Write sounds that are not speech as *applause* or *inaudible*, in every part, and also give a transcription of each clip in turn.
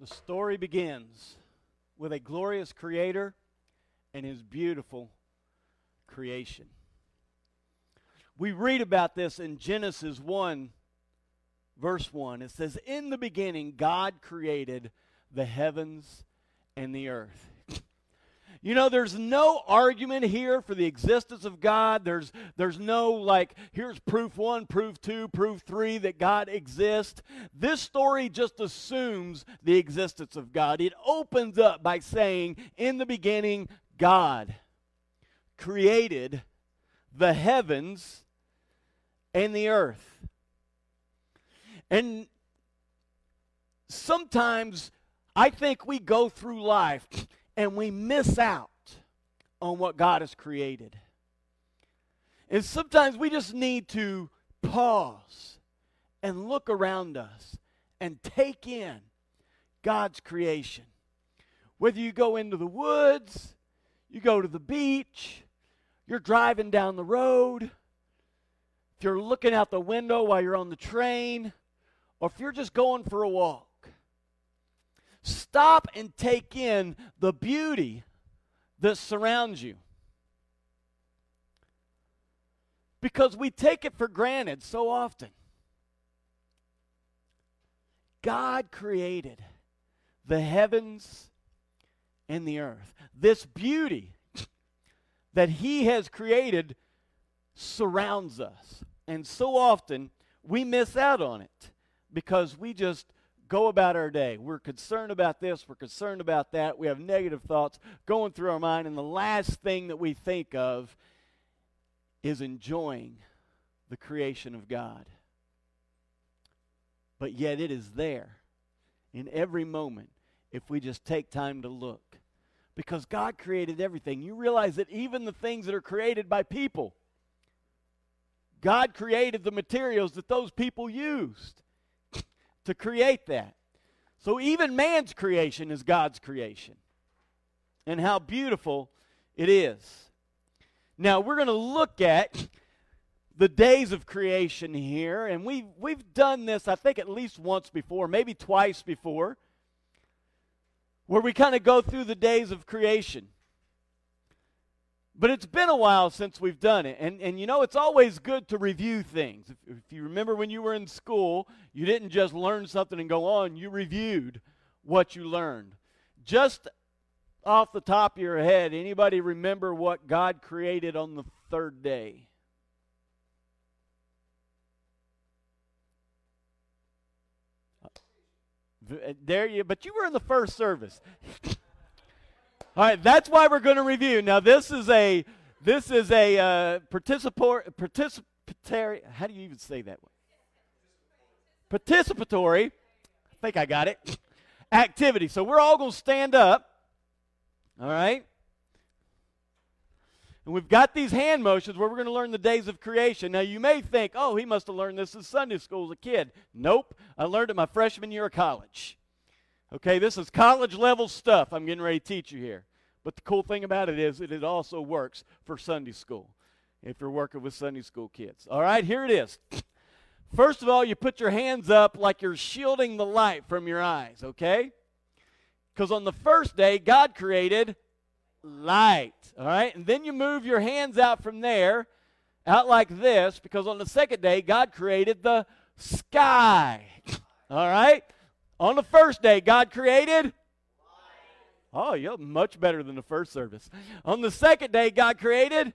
The story begins with a glorious creator and his beautiful creation. We read about this in Genesis 1, verse 1. It says, In the beginning, God created the heavens and the earth. You know, there's no argument here for the existence of God. There's, there's no, like, here's proof one, proof two, proof three that God exists. This story just assumes the existence of God. It opens up by saying, in the beginning, God created the heavens and the earth. And sometimes I think we go through life and we miss out on what God has created. And sometimes we just need to pause and look around us and take in God's creation. Whether you go into the woods, you go to the beach, you're driving down the road, if you're looking out the window while you're on the train, or if you're just going for a walk, Stop and take in the beauty that surrounds you. Because we take it for granted so often. God created the heavens and the earth. This beauty that He has created surrounds us. And so often we miss out on it because we just go about our day. We're concerned about this, we're concerned about that. We have negative thoughts going through our mind, and the last thing that we think of is enjoying the creation of God. But yet it is there in every moment if we just take time to look. Because God created everything. You realize that even the things that are created by people, God created the materials that those people used to create that. So even man's creation is God's creation. And how beautiful it is. Now we're going to look at the days of creation here, and we've, we've done this, I think, at least once before, maybe twice before, where we kind of go through the days of creation. But it's been a while since we've done it. And, and you know, it's always good to review things. If, if you remember when you were in school, you didn't just learn something and go on, you reviewed what you learned. Just off the top of your head, anybody remember what God created on the third day? Uh, there you, but you were in the first service. *laughs* All right, that's why we're going to review. Now, this is a this is a uh, participatory. How do you even say that? one? Participatory. I think I got it. Activity. So we're all going to stand up. All right. And we've got these hand motions where we're going to learn the days of creation. Now, you may think, oh, he must have learned this in Sunday school as a kid. Nope. I learned it my freshman year of college. Okay, this is college level stuff I'm getting ready to teach you here. But the cool thing about it is that it also works for Sunday school if you're working with Sunday school kids. All right, here it is. First of all, you put your hands up like you're shielding the light from your eyes, okay? Because on the first day, God created light, all right? And then you move your hands out from there, out like this, because on the second day, God created the sky, all right? On the first day, God created. Oh, you're much better than the first service. On the second day, God created.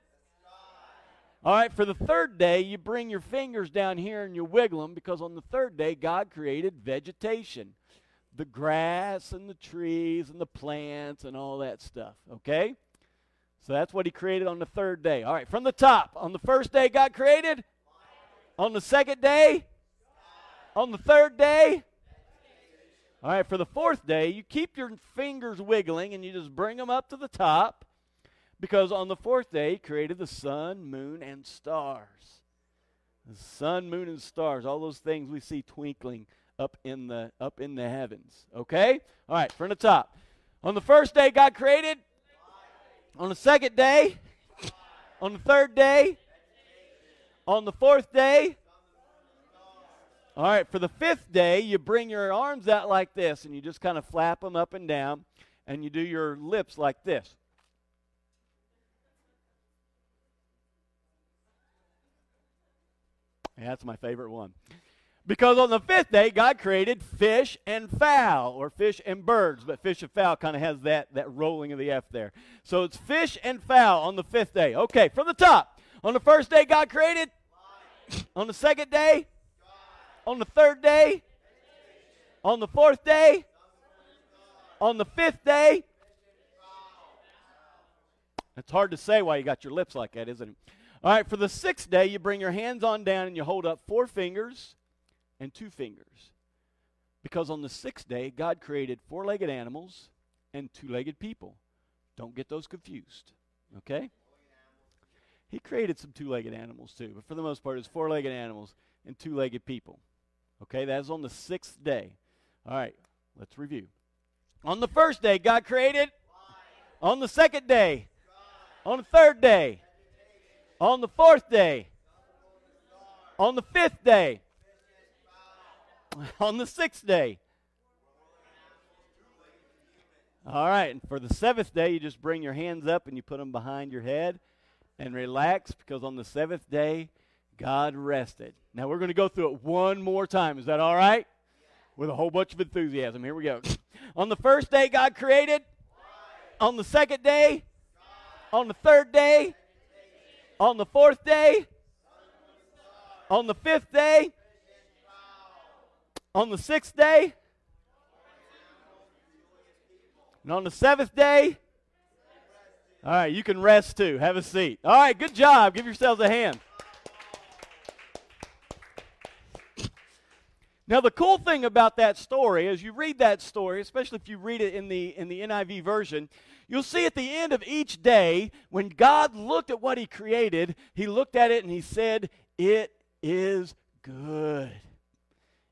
All right, for the third day, you bring your fingers down here and you wiggle them because on the third day, God created vegetation the grass and the trees and the plants and all that stuff. Okay? So that's what He created on the third day. All right, from the top. On the first day, God created. On the second day. On the third day. All right, for the fourth day, you keep your fingers wiggling and you just bring them up to the top because on the fourth day, he created the sun, moon, and stars. The sun, moon, and stars, all those things we see twinkling up in the up in the heavens. Okay? All right, from the top. On the first day God created. On the second day. On the third day. On the fourth day. All right, for the fifth day, you bring your arms out like this and you just kind of flap them up and down and you do your lips like this. Yeah, that's my favorite one. Because on the fifth day, God created fish and fowl, or fish and birds, but fish and fowl kind of has that, that rolling of the F there. So it's fish and fowl on the fifth day. Okay, from the top. On the first day, God created. On the second day. On the third day. On the fourth day. On the fifth day. It's hard to say why you got your lips like that, isn't it? All right, for the sixth day, you bring your hands on down and you hold up four fingers and two fingers. Because on the sixth day, God created four legged animals and two legged people. Don't get those confused. Okay? He created some two legged animals too, but for the most part, it's four legged animals and two legged people. Okay? That is on the sixth day. All right, let's review. On the first day, God created. On the second day. On the third day. On the fourth day. On the fifth day. *laughs* on the sixth day. All right, and for the seventh day, you just bring your hands up and you put them behind your head and relax because on the seventh day, God rested. Now we're going to go through it one more time. Is that all right? With a whole bunch of enthusiasm. Here we go. on the first day, God created. On the second day. On the third day. On the fourth day. On the fifth day. On the sixth day, and on the seventh day, all right, you can rest too. Have a seat. All right, good job. Give yourselves a hand. Now, the cool thing about that story, as you read that story, especially if you read it in the, in the NIV version, you'll see at the end of each day, when God looked at what He created, He looked at it and He said, It is good.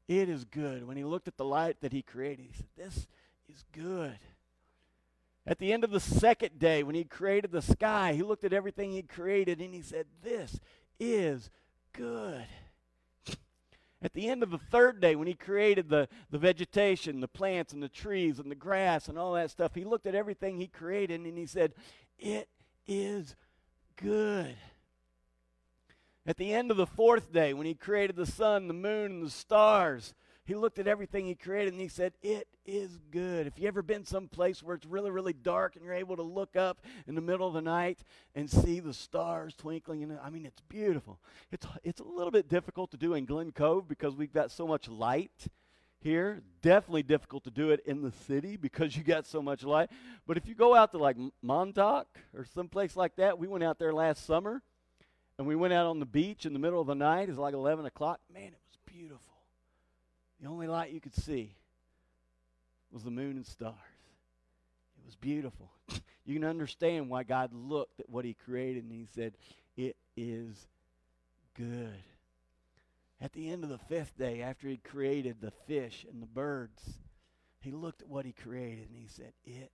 It is good. When he looked at the light that he created, he said, This is good. At the end of the second day, when he created the sky, he looked at everything he created and he said, This is good. At the end of the third day, when he created the, the vegetation, the plants, and the trees, and the grass, and all that stuff, he looked at everything he created and he said, It is good. At the end of the fourth day, when he created the sun, the moon, and the stars, he looked at everything he created and he said, It is good. If you ever been someplace where it's really, really dark and you're able to look up in the middle of the night and see the stars twinkling, and I mean, it's beautiful. It's, it's a little bit difficult to do in Glen Cove because we've got so much light here. Definitely difficult to do it in the city because you got so much light. But if you go out to like Montauk or someplace like that, we went out there last summer and we went out on the beach in the middle of the night. It's like 11 o'clock. Man, it was beautiful. The only light you could see was the moon and stars. It was beautiful. *laughs* you can understand why God looked at what He created and He said, It is good. At the end of the fifth day, after He created the fish and the birds, He looked at what He created and He said, It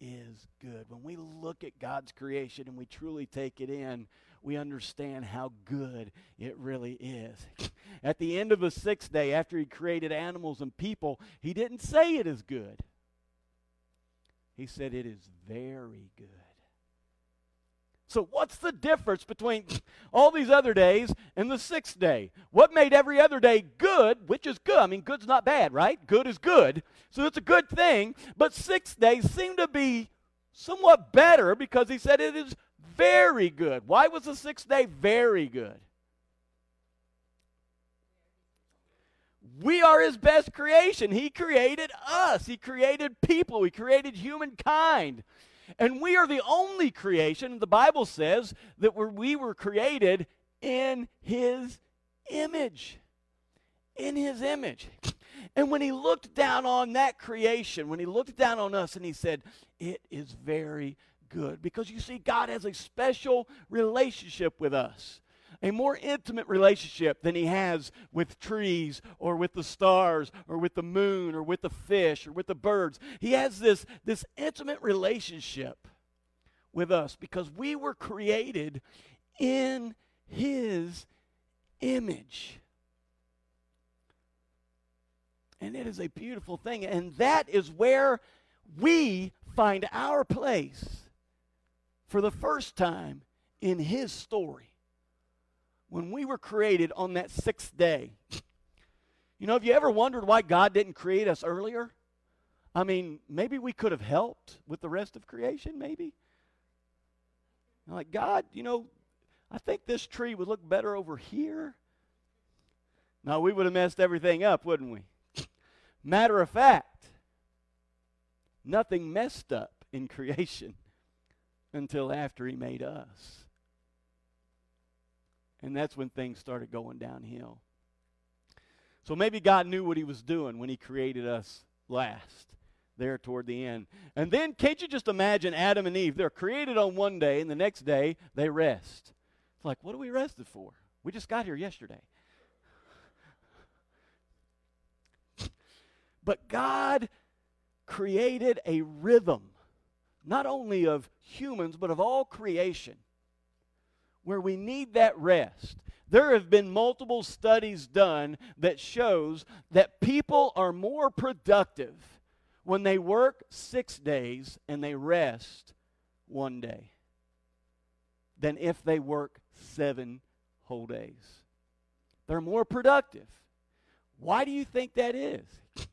is good. When we look at God's creation and we truly take it in, we understand how good it really is. *laughs* At the end of the sixth day, after he created animals and people, he didn't say it is good. He said it is very good. So, what's the difference between *laughs* all these other days and the sixth day? What made every other day good, which is good? I mean, good's not bad, right? Good is good. So, it's a good thing. But six days seem to be somewhat better because he said it is very good. Why was the sixth day very good? We are his best creation. He created us. He created people. He created humankind. And we are the only creation, the Bible says, that we were created in his image. In his image. And when he looked down on that creation, when he looked down on us and he said, It is very good. Because you see, God has a special relationship with us, a more intimate relationship than He has with trees or with the stars or with the moon or with the fish or with the birds. He has this, this intimate relationship with us because we were created in His image. And it is a beautiful thing. And that is where we find our place for the first time in His story. When we were created on that sixth day. You know, have you ever wondered why God didn't create us earlier? I mean, maybe we could have helped with the rest of creation, maybe. Like, God, you know, I think this tree would look better over here. No, we would have messed everything up, wouldn't we? *laughs* Matter of fact, nothing messed up in creation until after he made us. And that's when things started going downhill. So maybe God knew what he was doing when he created us last, there toward the end. And then, can't you just imagine Adam and Eve? They're created on one day, and the next day they rest. It's like, what are we rested for? We just got here yesterday. But God created a rhythm, not only of humans, but of all creation, where we need that rest. There have been multiple studies done that shows that people are more productive when they work 6 days and they rest one day than if they work 7 whole days. They're more productive. Why do you think that is? *laughs*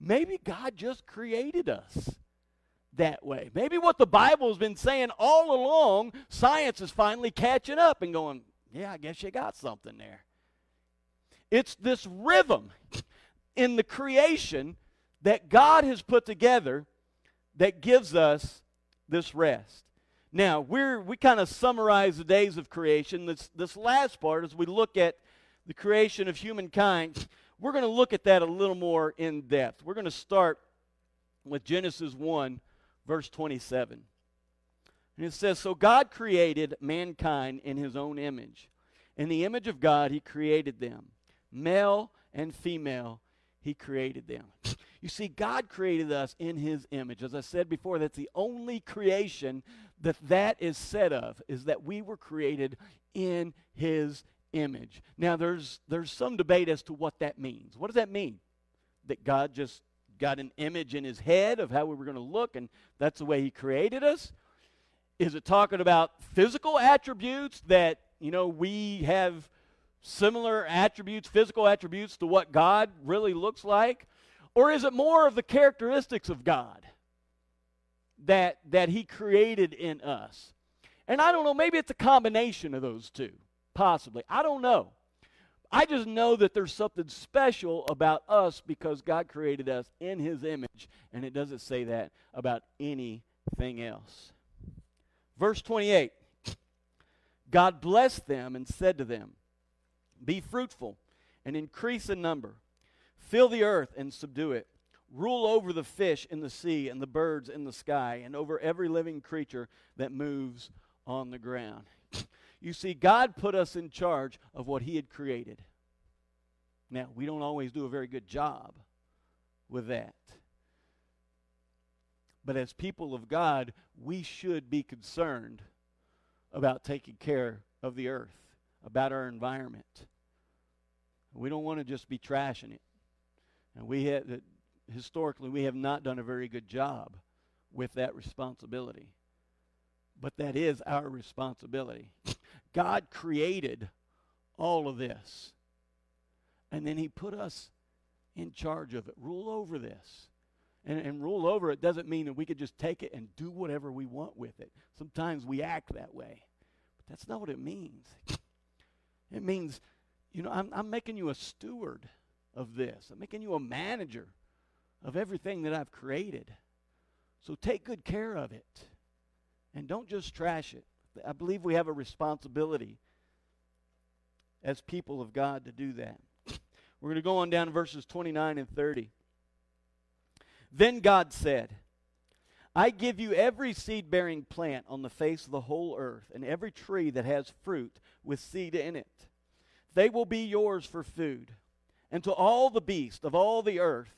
Maybe God just created us that way. Maybe what the Bible has been saying all along, science is finally catching up and going, yeah, I guess you got something there. It's this rhythm in the creation that God has put together that gives us this rest. Now, we're, we kind of summarize the days of creation. This, this last part, as we look at the creation of humankind, we're going to look at that a little more in depth. We're going to start with Genesis 1, verse 27. And it says, So God created mankind in his own image. In the image of God, he created them. Male and female, he created them. *laughs* You see, God created us in his image. As I said before, that's the only creation that that is said of, is that we were created in his image. Now, there's, there's some debate as to what that means. What does that mean? That God just got an image in his head of how we were going to look, and that's the way he created us? Is it talking about physical attributes that, you know, we have similar attributes, physical attributes to what God really looks like? Or is it more of the characteristics of God that, that he created in us? And I don't know, maybe it's a combination of those two. Possibly. I don't know. I just know that there's something special about us because God created us in His image, and it doesn't say that about anything else. Verse 28 God blessed them and said to them, Be fruitful and increase in number, fill the earth and subdue it, rule over the fish in the sea and the birds in the sky, and over every living creature that moves on the ground. You see, God put us in charge of what He had created. Now, we don't always do a very good job with that. But as people of God, we should be concerned about taking care of the earth, about our environment. We don't want to just be trashing it. And we have, historically, we have not done a very good job with that responsibility. But that is our responsibility. God created all of this. And then He put us in charge of it. Rule over this. And, and rule over it doesn't mean that we could just take it and do whatever we want with it. Sometimes we act that way. But that's not what it means. It means, you know, I'm, I'm making you a steward of this, I'm making you a manager of everything that I've created. So take good care of it. And don't just trash it. I believe we have a responsibility as people of God to do that. We're going to go on down to verses 29 and 30. Then God said, I give you every seed bearing plant on the face of the whole earth, and every tree that has fruit with seed in it. They will be yours for food. And to all the beasts of all the earth,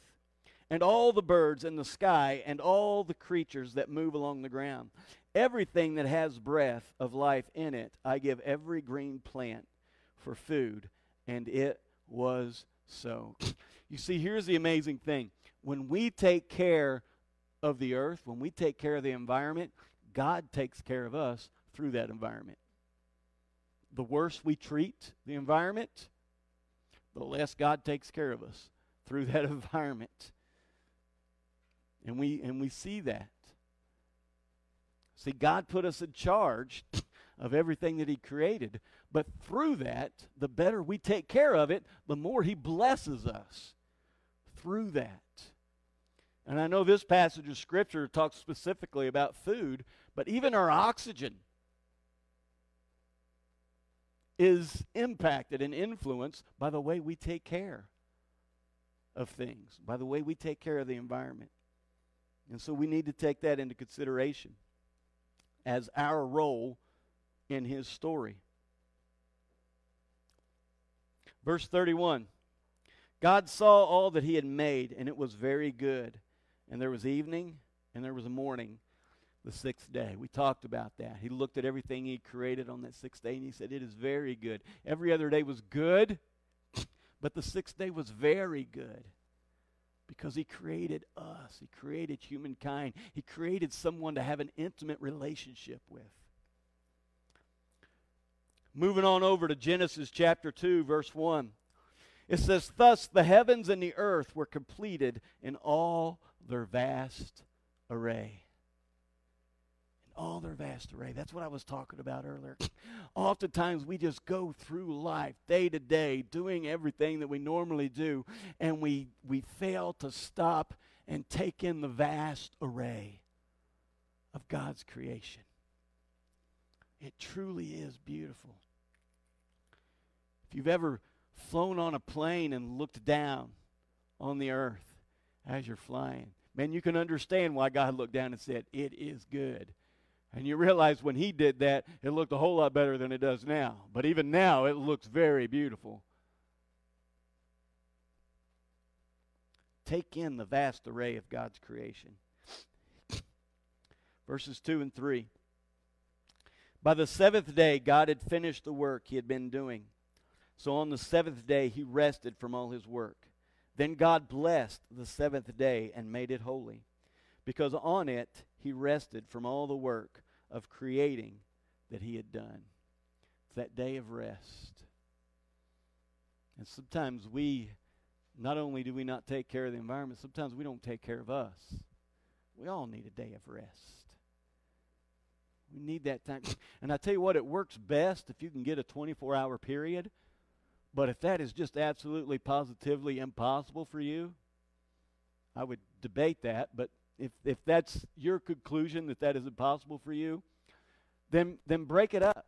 and all the birds in the sky, and all the creatures that move along the ground, everything that has breath of life in it, I give every green plant for food. And it was So, you see, here's the amazing thing. When we take care of the earth, when we take care of the environment, God takes care of us through that environment. The worse we treat the environment, the less God takes care of us through that *laughs* environment. And we and we see that. See, God put us in charge of everything that He created. But through that, the better we take care of it, the more He blesses us through that. And I know this passage of Scripture talks specifically about food, but even our oxygen is impacted and influenced by the way we take care of things, by the way we take care of the environment. And so we need to take that into consideration as our role in his story. Verse 31 God saw all that he had made, and it was very good. And there was evening, and there was morning the sixth day. We talked about that. He looked at everything he created on that sixth day, and he said, It is very good. Every other day was good, but the sixth day was very good because he created us. He created humankind. He created someone to have an intimate relationship with. Moving on over to Genesis chapter 2, verse 1. It says, Thus the heavens and the earth were completed in all their vast array. All their vast array. That's what I was talking about earlier. *laughs* Oftentimes we just go through life day to day doing everything that we normally do, and we, we fail to stop and take in the vast array of God's creation. It truly is beautiful. If you've ever flown on a plane and looked down on the earth as you're flying, man, you can understand why God looked down and said, It is good. And you realize when he did that, it looked a whole lot better than it does now. But even now, it looks very beautiful. Take in the vast array of God's creation. Verses 2 and 3. By the seventh day, God had finished the work he had been doing. So on the seventh day, he rested from all his work. Then God blessed the seventh day and made it holy, because on it he rested from all the work of creating that he had done. It's that day of rest. And sometimes we, not only do we not take care of the environment, sometimes we don't take care of us. We all need a day of rest. We need that time. *coughs* And I tell you what, it works best if you can get a 24 hour period but if that is just absolutely positively impossible for you, I would debate that. But if, if that's your conclusion that that is impossible for you, then, then break it up.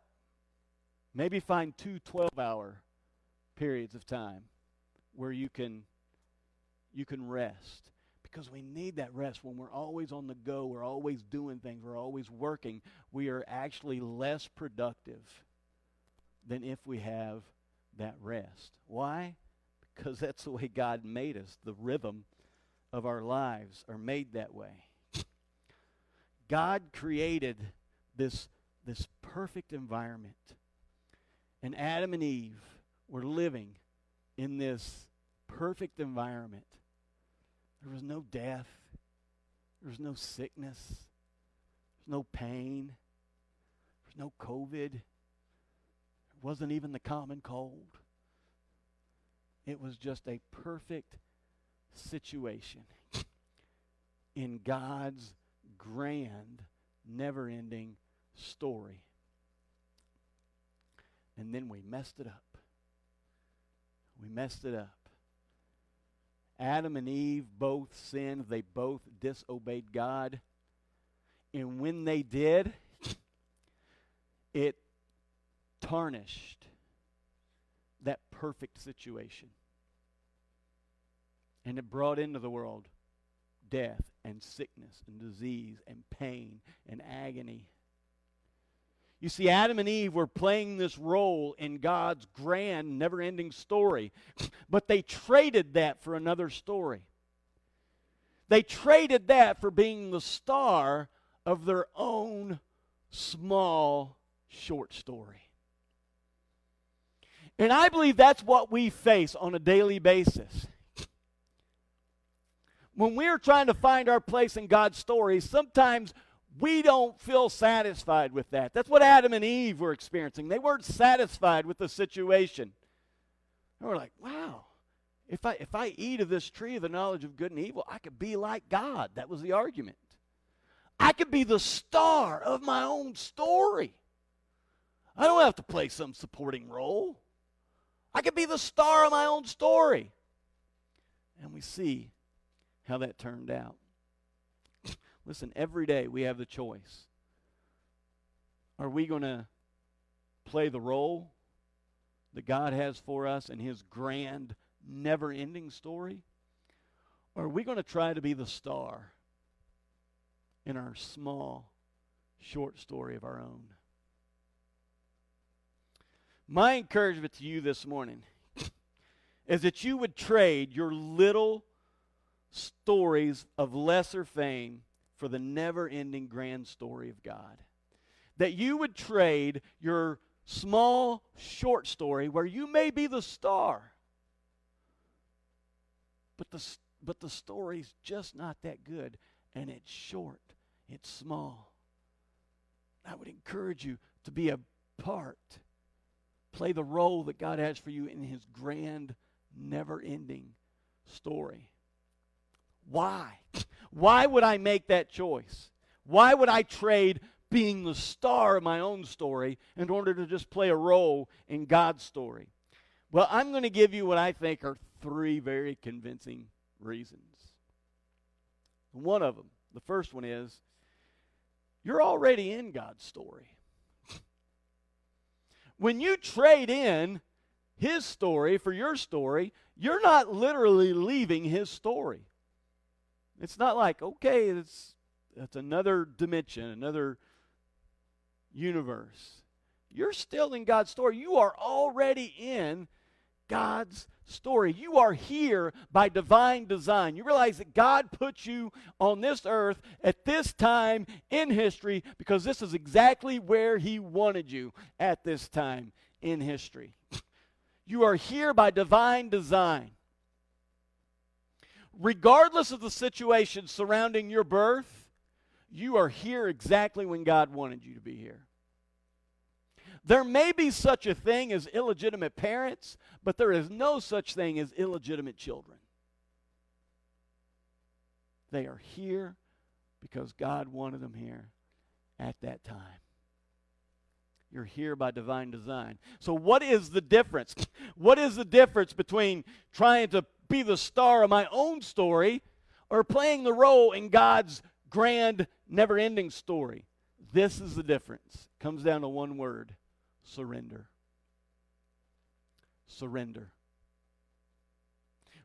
Maybe find two 12 hour periods of time where you can, you can rest. Because we need that rest when we're always on the go, we're always doing things, we're always working. We are actually less productive than if we have that rest. Why? Because that's the way God made us. The rhythm of our lives are made that way. God created this, this perfect environment. And Adam and Eve were living in this perfect environment. There was no death, there was no sickness, there was no pain, there was no COVID it wasn't even the common cold. It was just a perfect situation in God's grand, never ending story. And then we messed it up. We messed it up. Adam and Eve both sinned. They both disobeyed God. And when they did, it tarnished that perfect situation. And it brought into the world death and sickness and disease and pain and agony. You see, Adam and Eve were playing this role in God's grand, never ending story, *sniffs* but they traded that for another story. They traded that for being the star of their own small short story. And I believe that's what we face on a daily basis. When we're trying to find our place in God's story, sometimes we don't feel satisfied with that. That's what Adam and Eve were experiencing. They weren't satisfied with the situation. They were like, wow, if I, if I eat of this tree of the knowledge of good and evil, I could be like God. That was the argument. I could be the star of my own story. I don't have to play some supporting role. I could be the star of my own story. And we see how that turned out. *laughs* Listen, every day we have the choice. Are we going to play the role that God has for us in His grand, never ending story? Or are we going to try to be the star in our small, short story of our own? My encouragement to you this morning *laughs* is that you would trade your little stories of lesser fame for the never ending grand story of God. That you would trade your small, short story where you may be the star, but the, but the story's just not that good, and it's short, it's small. I would encourage you to be a part, play the role that God has for you in His grand, never ending story. Why? Why would I make that choice? Why would I trade being the star of my own story in order to just play a role in God's story? Well, I'm going to give you what I think are three very convincing reasons. One of them, the first one is you're already in God's story. *laughs* when you trade in his story for your story, you're not literally leaving his story. It's not like, okay, it's, it's another dimension, another universe. You're still in God's story. You are already in God's story. You are here by divine design. You realize that God put you on this earth at this time in history because this is exactly where He wanted you at this time in history. *laughs* You are here by divine design regardless of the situation surrounding your birth, you are here exactly when God wanted you to be here. There may be such a thing as illegitimate parents, but there is no such thing as illegitimate children. They are here because God wanted them here at that time. You're here by divine design. So, what is the difference? *sniffs* What is the difference between trying to be the star of my own story or playing the role in God's grand, never ending story. This is the difference. It comes down to one word surrender. Surrender.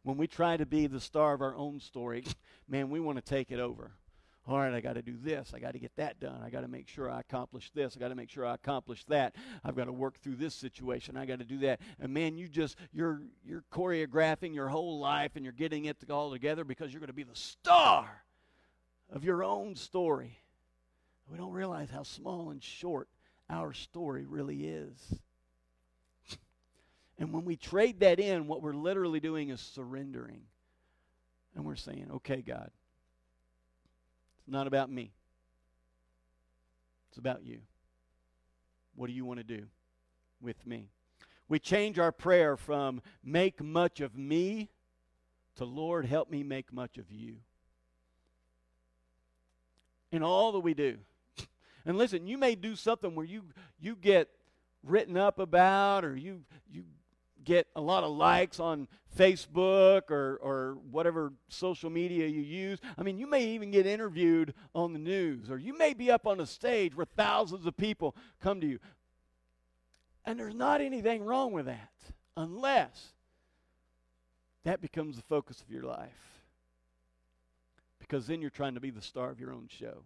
When we try to be the star of our own story, man, we want to take it over all right, I got to do this. I got to get that done. I got to make sure I accomplish this. I got to make sure I accomplish that. I've got to work through this situation. I got to do that. And man, you just you're you're choreographing your whole life and you're getting it all together because you're going to be the star of your own story. We don't realize how small and short our story really is. And when we trade that in, what we're literally doing is surrendering. And we're saying, okay, God, not about me, it's about you. What do you want to do with me? We change our prayer from make much of me to Lord, help me make much of you. In all that we do. *laughs* And listen, you may do something where you you get written up about or you you get a lot of likes on Facebook or, or whatever social media you use. I mean, you may even get interviewed on the news, or you may be up on a stage where thousands of people come to you. And there's not anything wrong with that unless that becomes the focus of your life. Because then you're trying to be the star of your own show.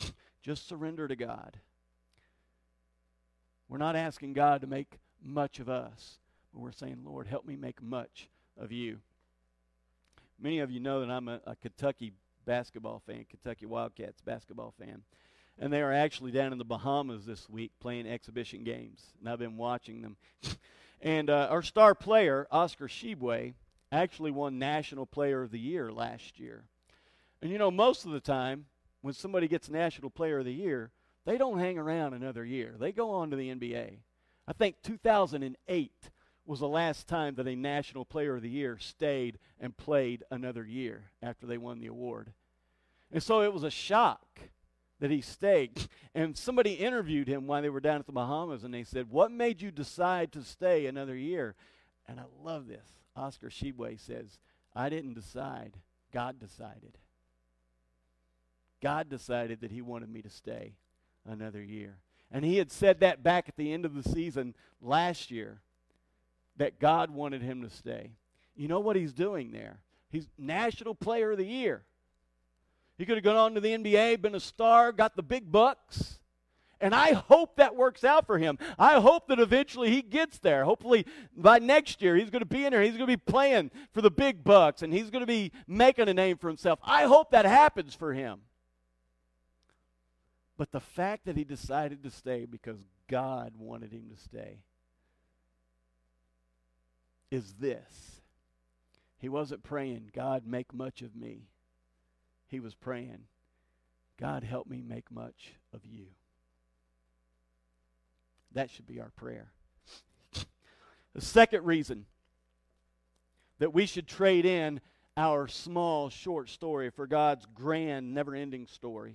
*laughs* Just surrender to God. We're not asking God to make much of us we're saying, Lord, help me make much of you. Many of you know that I'm a, a Kentucky basketball fan, Kentucky Wildcats basketball fan. And they are actually down in the Bahamas this week playing exhibition games. And I've been watching them. *laughs* And uh, our star player, Oscar Tshiebwe, actually won National Player of the Year last year. And you know, most of the time, when somebody gets National Player of the Year, they don't hang around another year. They go on to the NBA. I think 2008 was the last time that a National Player of the Year stayed and played another year after they won the award. And so it was a shock that he stayed. And somebody interviewed him while they were down at the Bahamas, and they said, What made you decide to stay another year? And I love this. Oscar Tshiebwe says, I didn't decide, God decided. God decided that he wanted me to stay another year. And he had said that back at the end of the season last year that God wanted him to stay. You know what he's doing there? He's National Player of the Year. He could have gone on to the NBA, been a star, got the big bucks. And I hope that works out for him. I hope that eventually he gets there. Hopefully by next year he's going to be in there. He's going to be playing for the big bucks and he's going to be making a name for himself. I hope that happens for him. But the fact that he decided to stay because God wanted him to stay is this. He wasn't praying, God, make much of me. He was praying, God, help me make much of you. That should be our prayer. *laughs* The second reason that we should trade in our small, short story for God's grand, never ending story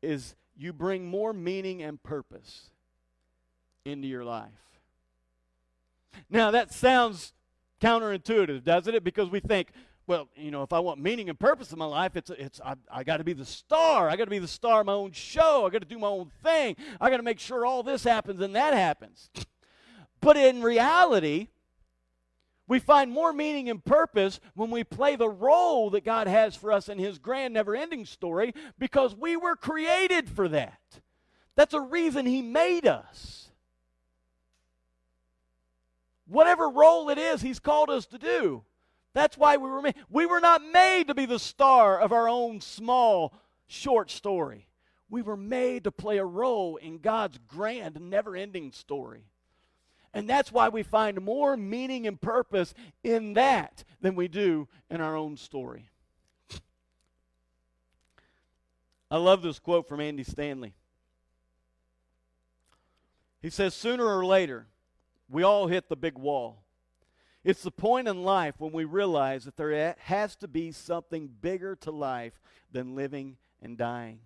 is you bring more meaning and purpose into your life. Now, that sounds counterintuitive, doesn't it? Because we think, well, you know, if I want meaning and purpose in my life, it's it's I, I got to be the star. I got to be the star of my own show. I got to do my own thing. I got to make sure all this happens and that happens. but in reality, we find more meaning and purpose when we play the role that God has for us in His grand, never ending story because we were created for that. That's a reason He made us. Whatever role it is He's called us to do. That's why we were made. We were not made to be the star of our own small, short story. We were made to play a role in God's grand, never ending story. And that's why we find more meaning and purpose in that than we do in our own story. I love this quote from Andy Stanley. He says, Sooner or later, we all hit the big wall. It's the point in life when we realize that there has to be something bigger to life than living and dying.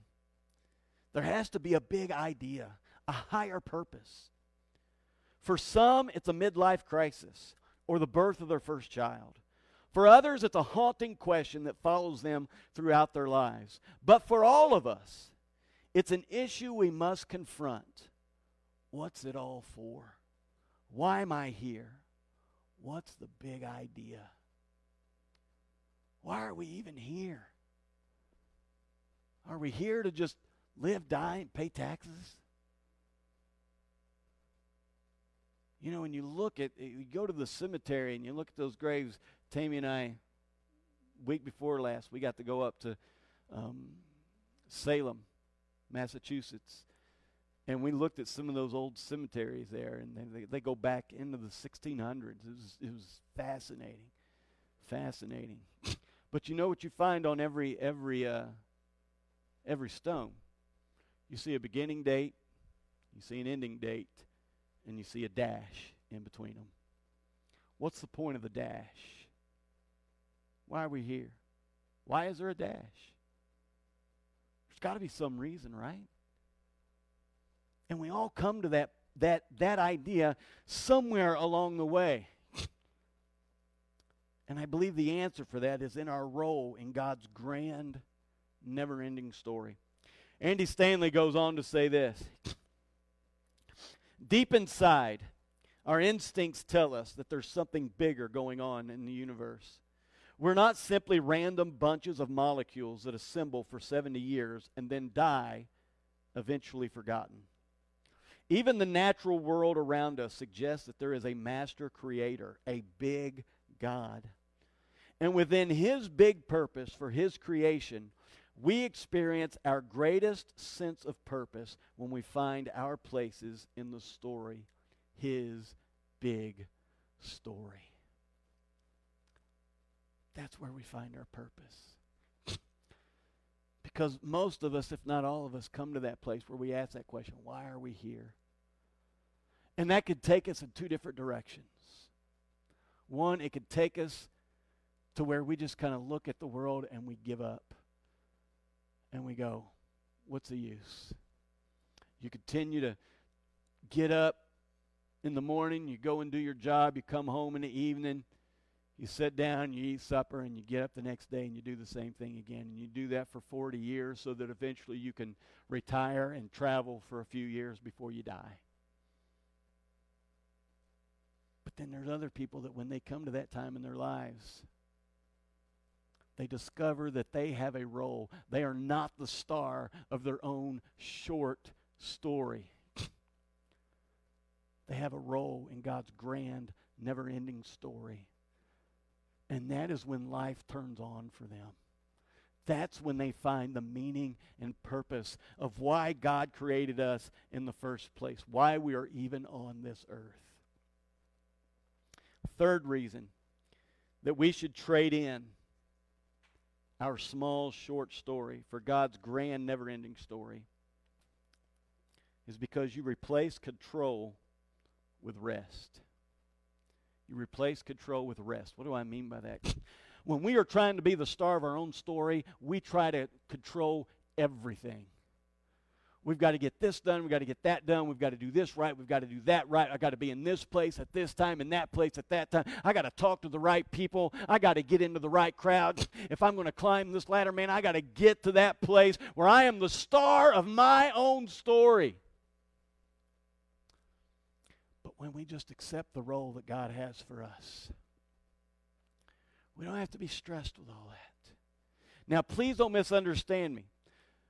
There has to be a big idea, a higher purpose. For some, it's a midlife crisis or the birth of their first child. For others, it's a haunting question that follows them throughout their lives. But for all of us, it's an issue we must confront. What's it all for? Why am I here? What's the big idea? Why are we even here? Are we here to just live, die, and pay taxes? You know, when you look at, you go to the cemetery and you look at those graves, Tammy and I, week before last, we got to go up to um, Salem, Massachusetts, and we looked at some of those old cemeteries there, and they, they go back into the 1600s. It was, it was fascinating, fascinating. *laughs* but you know what you find on every every uh, every stone? You see a beginning date, you see an ending date, and you see a dash in between them. What's the point of the dash? Why are we here? Why is there a dash? There's got to be some reason, right? And we all come to that, that, that idea somewhere along the way. And I believe the answer for that is in our role in God's grand, never ending story. Andy Stanley goes on to say this Deep inside, our instincts tell us that there's something bigger going on in the universe. We're not simply random bunches of molecules that assemble for 70 years and then die, eventually forgotten. Even the natural world around us suggests that there is a master creator, a big God. And within his big purpose for his creation, we experience our greatest sense of purpose when we find our places in the story, his big story. That's where we find our purpose. Because most of us, if not all of us, come to that place where we ask that question why are we here? And that could take us in two different directions. One, it could take us to where we just kind of look at the world and we give up. And we go, what's the use? You continue to get up in the morning, you go and do your job, you come home in the evening, you sit down, you eat supper, and you get up the next day and you do the same thing again. And you do that for 40 years so that eventually you can retire and travel for a few years before you die. But then there's other people that when they come to that time in their lives, they discover that they have a role. They are not the star of their own short story. they have a role in God's grand, never ending story. And that is when life turns on for them. That's when they find the meaning and purpose of why God created us in the first place, why we are even on this earth. Third reason that we should trade in our small, short story for God's grand, never ending story is because you replace control with rest. You replace control with rest. What do I mean by that? *laughs* when we are trying to be the star of our own story, we try to control everything. We've got to get this done. We've got to get that done. We've got to do this right. We've got to do that right. I got to be in this place at this time, in that place at that time. I got to talk to the right people. I got to get into the right crowd. *sniffs* If I'm going to climb this ladder, man, I got to get to that place where I am the star of my own story. But when we just accept the role that God has for us, we don't have to be stressed with all that. Now, please don't misunderstand me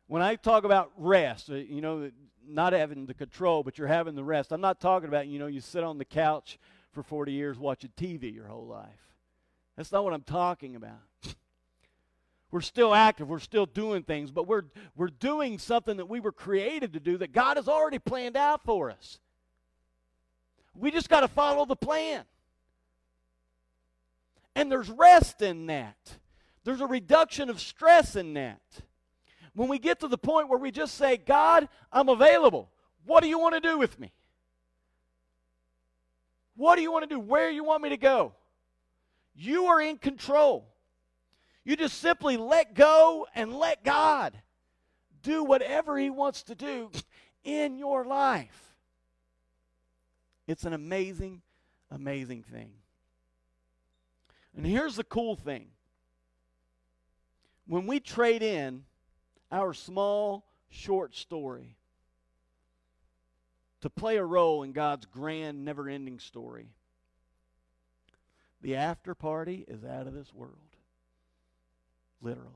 when I talk about rest, uh, you know, not having the control, but you're having the rest, I'm not talking about, you know, you sit on the couch for 40 years watching TV your whole life. That's not what I'm talking about. We're still active, we're still doing things, but we're, we're doing something that we were created to do that God has already planned out for us. We just got to follow the plan. And there's rest in that. There's a reduction of stress in that when we get to the point where we just say, God, I'm available. What do you want to do with me? What do you want to do? Where do you want me to go? You are in control. You just simply let go and let God do whatever He wants to do in your life. It's an amazing, amazing thing. And here's the cool thing when we trade in our small, short story to play a role in God's grand, never ending story. The after party is out of this world. Literally.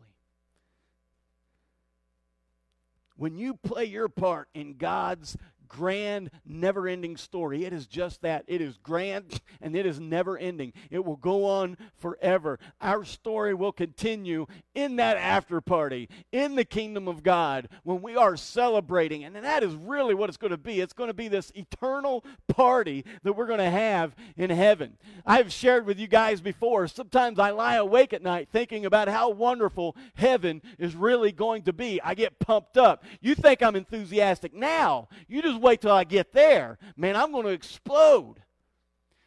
When you play your part in God's grand, never ending story. It is just that. It is grand and it is never ending. It will go on forever. Our story will continue in that after party, in the kingdom of God, when we are celebrating. And that is really what it's going to be. It's going to be this eternal party that we're going to have in heaven. I've shared with you guys before, sometimes I lie awake at night thinking about how wonderful heaven is really going to be. I get pumped up. You think I'm enthusiastic now. You just wait till I get there. Man, I'm going to explode.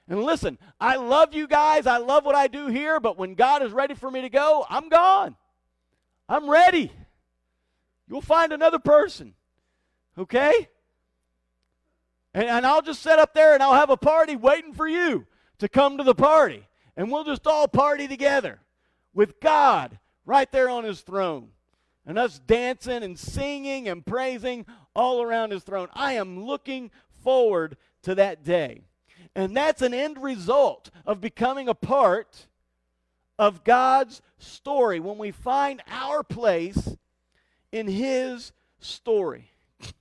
And listen, I love you guys. I love what I do here, but when God is ready for me to go, I'm gone. I'm ready. You'll find another person. Okay? And, and I'll just sit up there and I'll have a party waiting for you to come to the party. And we'll just all party together with God right there on his throne and us dancing and singing and praising all around his throne. I am looking forward to that day. And that's an end result of becoming a part of God's story when we find our place in his story. It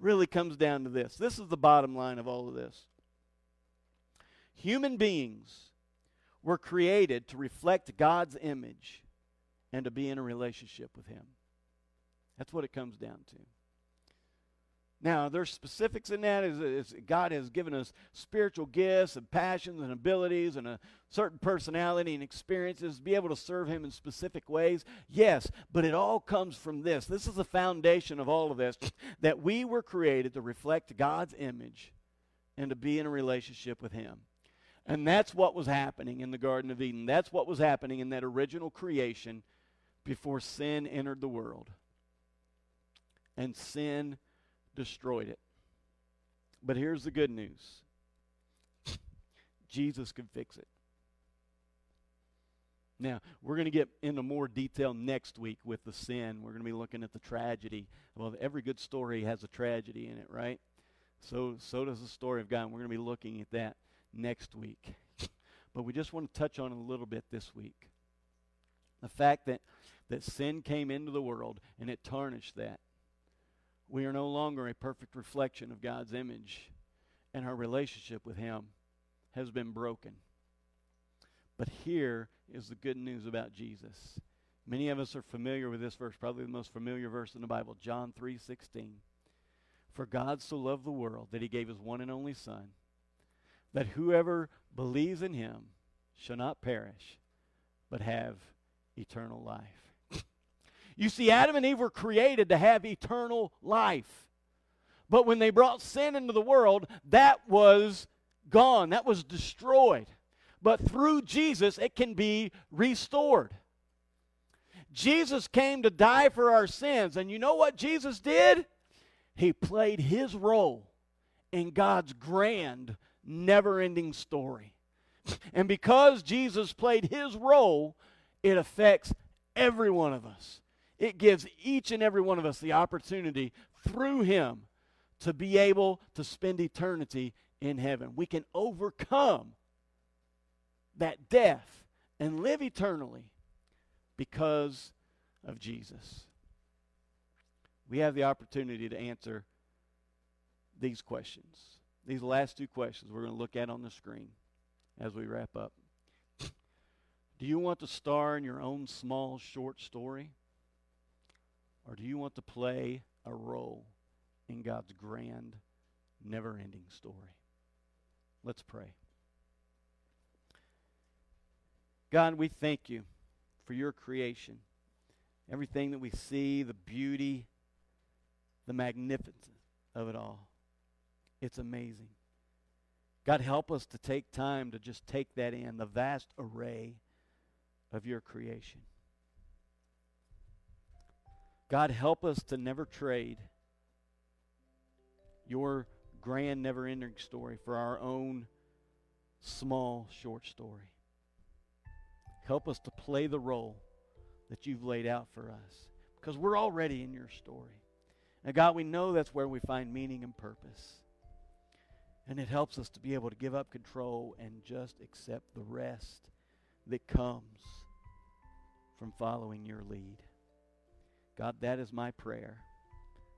really comes down to this. This is the bottom line of all of this. Human beings were created to reflect God's image and to be in a relationship with Him. That's what it comes down to. Now, there's specifics in that. Is, God has given us spiritual gifts and passions and abilities and a certain personality and experiences to be able to serve Him in specific ways. Yes, but it all comes from this. This is the foundation of all of this *sniffs* that we were created to reflect God's image and to be in a relationship with Him. And that's what was happening in the Garden of Eden. That's what was happening in that original creation before sin entered the world. And sin destroyed it. But here's the good news Jesus can fix it. Now, we're going to get into more detail next week with the sin. We're going to be looking at the tragedy. Well, every good story has a tragedy in it, right? So, so does the story of God. And we're going to be looking at that next week. But we just want to touch on a little bit this week. The fact that, that sin came into the world and it tarnished that. We are no longer a perfect reflection of God's image, and our relationship with Him has been broken. But here is the good news about Jesus. Many of us are familiar with this verse, probably the most familiar verse in the Bible, John 3:16. For God so loved the world that he gave his one and only son, that whoever believes in him shall not perish, but have eternal life. You see, Adam and Eve were created to have eternal life. But when they brought sin into the world, that was gone, that was destroyed. But through Jesus, it can be restored. Jesus came to die for our sins. And you know what Jesus did? He played his role in God's grand, never ending story. And because Jesus played his role, it affects every one of us. It gives each and every one of us the opportunity through Him to be able to spend eternity in heaven. We can overcome that death and live eternally because of Jesus. We have the opportunity to answer these questions. These last two questions we're going to look at on the screen as we wrap up. Do you want to star in your own small short story? Or do you want to play a role in God's grand, never ending story? Let's pray. God, we thank you for your creation. Everything that we see, the beauty, the magnificence of it all. It's amazing. God, help us to take time to just take that in, the vast array of your creation. God, help us to never trade your grand, never ending story for our own small, short story. Help us to play the role that you've laid out for us because we're already in your story. And God, we know that's where we find meaning and purpose. And it helps us to be able to give up control and just accept the rest that comes from following your lead. God, that is my prayer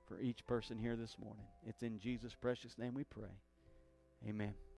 for each person here this morning. It's in Jesus' precious name we pray. Amen.